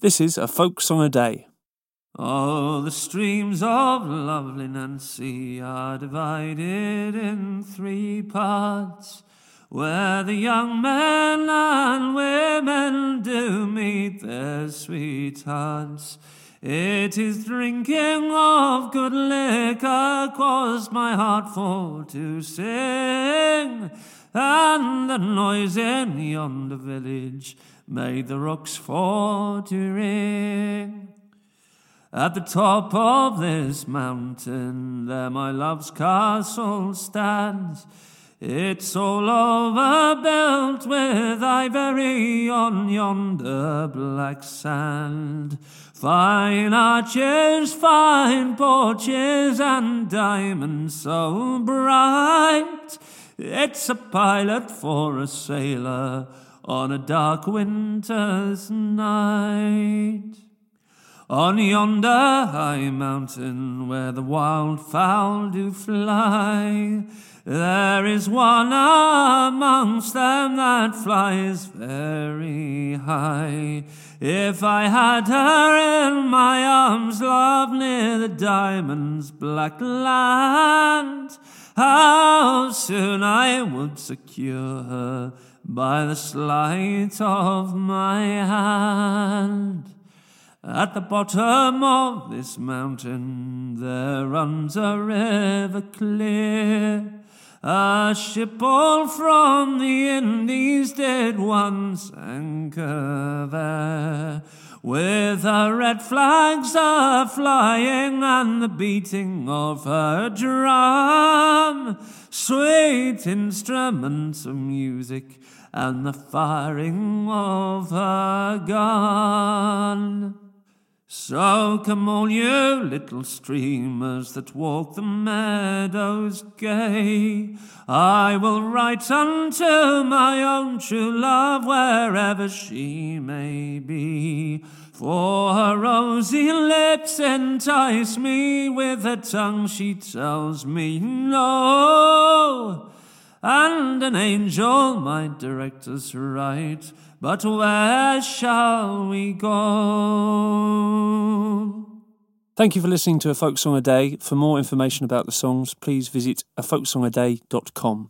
This is a folk song a day. Oh, the streams of lovely Nancy are divided in three parts, where the young men and women do meet their sweethearts. It is drinking of good liquor caused my heart for to sing, and the noise in yonder village made the rooks for to ring. At the top of this mountain, there my love's castle stands. It's all overbuilt with ivory on yonder black sand. Fine arches, fine porches, and diamonds so bright. It's a pilot for a sailor on a dark winter's night. On yonder high mountain where the wildfowl do fly, there is one amongst them that flies very high. If I had her in my arms, love, near the diamond's black land, how soon I would secure her by the sleight of my hand. At the bottom of this mountain there runs a river clear. A ship all from the Indies did once anchor there. With her red flags a flying and the beating of her drum, sweet instruments of music and the firing of her gun. So come all you little streamers that walk the meadows gay. I will write unto my own true love wherever she may be. For her rosy lips entice me, with her tongue she tells me no. And an angel might direct us right, but where shall we go? Thank you for listening to A Folk Song a Day. For more information about the songs, please visit afolksongaday.com.